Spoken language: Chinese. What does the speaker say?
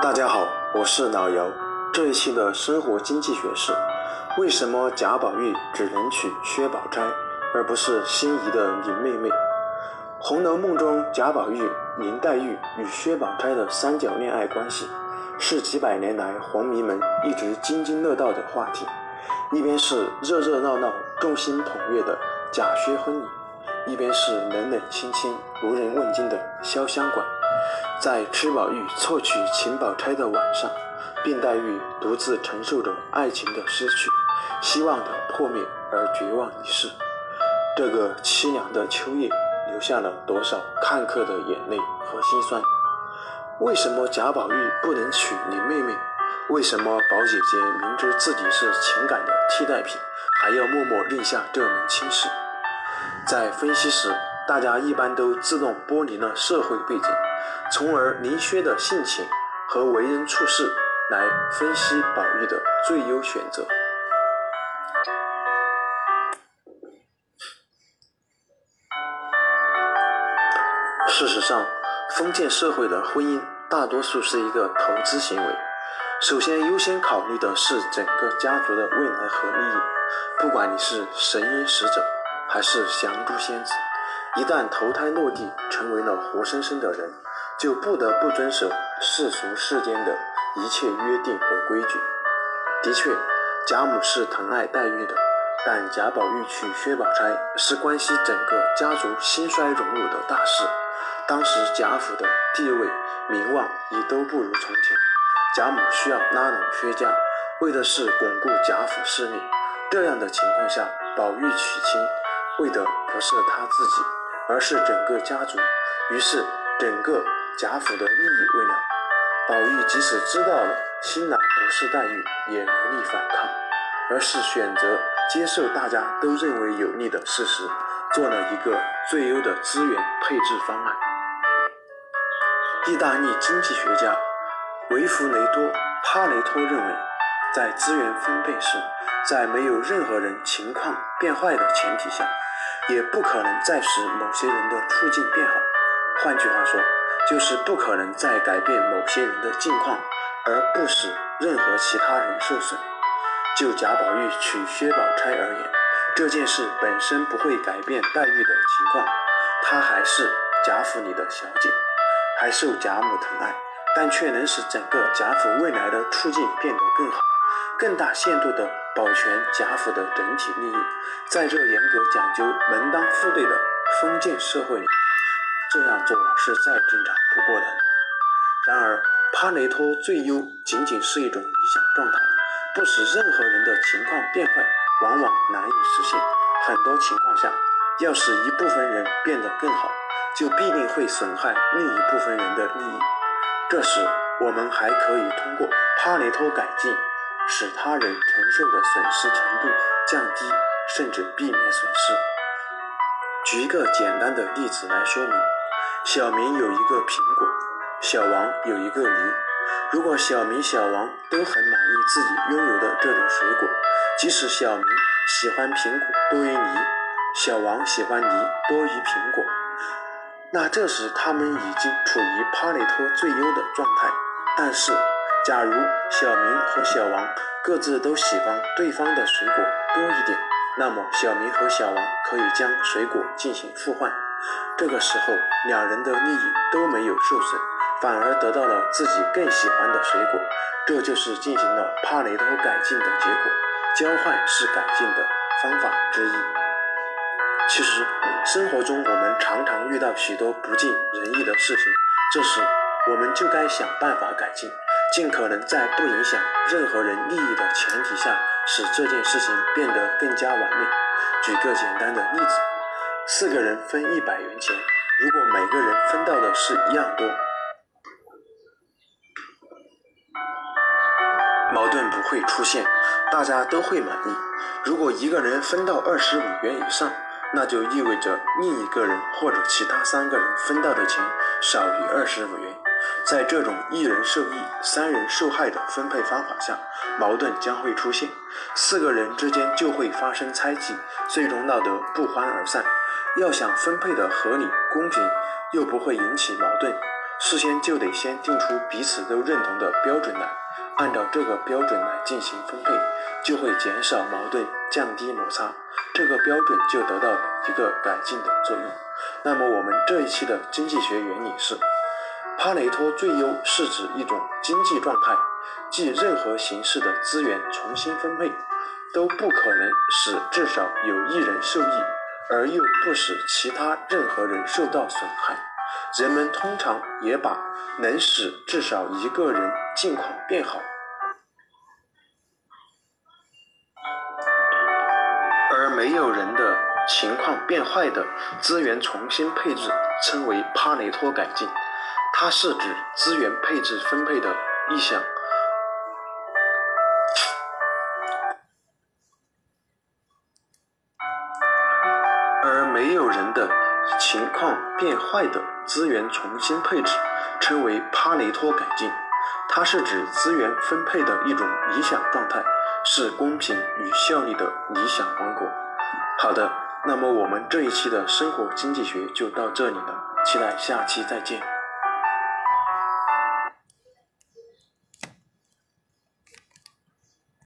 大家好，我是老姚。这一期的生活经济学是：为什么贾宝玉只能娶薛宝钗，而不是心仪的林妹妹？《红楼梦》中贾宝玉、林黛玉与薛宝钗的三角恋爱关系，是几百年来红迷们一直津津乐道的话题。一边是热热闹闹、众星捧月的贾薛婚礼，一边是冷冷清清、无人问津的潇湘馆。在吃宝玉错取秦宝钗的晚上，并黛玉独自承受着爱情的失去、希望的破灭而绝望一世。这个凄凉的秋夜，留下了多少看客的眼泪和心酸？为什么贾宝玉不能娶林妹妹？为什么宝姐姐明知自己是情感的替代品，还要默默认下这门亲事？在分析时，大家一般都自动剥离了社会背景。从而林薛的性情和为人处事来分析宝玉的最优选择。事实上，封建社会的婚姻大多数是一个投资行为，首先优先考虑的是整个家族的未来和利益。不管你是神瑛使者，还是降珠仙子，一旦投胎落地，成为了活生生的人。就不得不遵守世俗世间的一切约定和规矩。的确，贾母是疼爱黛玉的，但贾宝玉娶薛宝钗是关系整个家族兴衰荣辱的大事。当时贾府的地位、名望已都不如从前，贾母需要拉拢薛家，为的是巩固贾府势力。这样的情况下，宝玉娶亲，为的不是他自己，而是整个家族。于是，整个。贾府的利益未了，宝玉即使知道了新郎不是黛玉，也无力反抗，而是选择接受大家都认为有利的事实，做了一个最优的资源配置方案。意大利经济学家维弗雷多·帕雷托认为，在资源分配时，在没有任何人情况变坏的前提下，也不可能再使某些人的处境变好。换句话说，就是不可能再改变某些人的境况，而不使任何其他人受损。就贾宝玉娶薛宝钗而言，这件事本身不会改变黛玉的情况，她还是贾府里的小姐，还受贾母疼爱，但却能使整个贾府未来的处境变得更好，更大限度地保全贾府的整体利益。在这严格讲究门当户对的封建社会里。这样做是再正常不过的。然而，帕雷托最优仅仅是一种理想状态，不使任何人的情况变坏，往往难以实现。很多情况下，要使一部分人变得更好，就必定会损害另一部分人的利益。这时，我们还可以通过帕雷托改进，使他人承受的损失程度降低，甚至避免损失。举一个简单的例子来说明。小明有一个苹果，小王有一个梨。如果小明、小王都很满意自己拥有的这种水果，即使小明喜欢苹果多于梨，小王喜欢梨多于苹果，那这时他们已经处于帕累托最优的状态。但是，假如小明和小王各自都喜欢对方的水果多一点，那么小明和小王可以将水果进行互换。这个时候，两人的利益都没有受损，反而得到了自己更喜欢的水果。这就是进行了帕雷托改进的结果。交换是改进的方法之一。其实，生活中我们常常遇到许多不尽人意的事情，这时我们就该想办法改进，尽可能在不影响任何人利益的前提下，使这件事情变得更加完美。举个简单的例子。四个人分一百元钱，如果每个人分到的是一样多，矛盾不会出现，大家都会满意。如果一个人分到二十五元以上，那就意味着另一个人或者其他三个人分到的钱少于二十五元。在这种一人受益、三人受害的分配方法下，矛盾将会出现，四个人之间就会发生猜忌，最终闹得不欢而散。要想分配的合理公平，又不会引起矛盾，事先就得先定出彼此都认同的标准来，按照这个标准来进行分配，就会减少矛盾，降低摩擦，这个标准就得到一个改进的作用。那么我们这一期的经济学原理是，帕雷托最优是指一种经济状态，即任何形式的资源重新分配，都不可能使至少有一人受益，而又不使其他任何人受到损害。人们通常也把能使至少一个人境况变好，而没有人的情况变坏的资源重新配置称为帕雷托改进。它是指资源配置分配的意向，而没有人的情况变坏的资源重新配置称为帕雷托改进。它是指资源分配的一种理想状态，是公平与效率的理想王国。好的，那么我们这一期的生活经济学就到这里了，期待下期再见。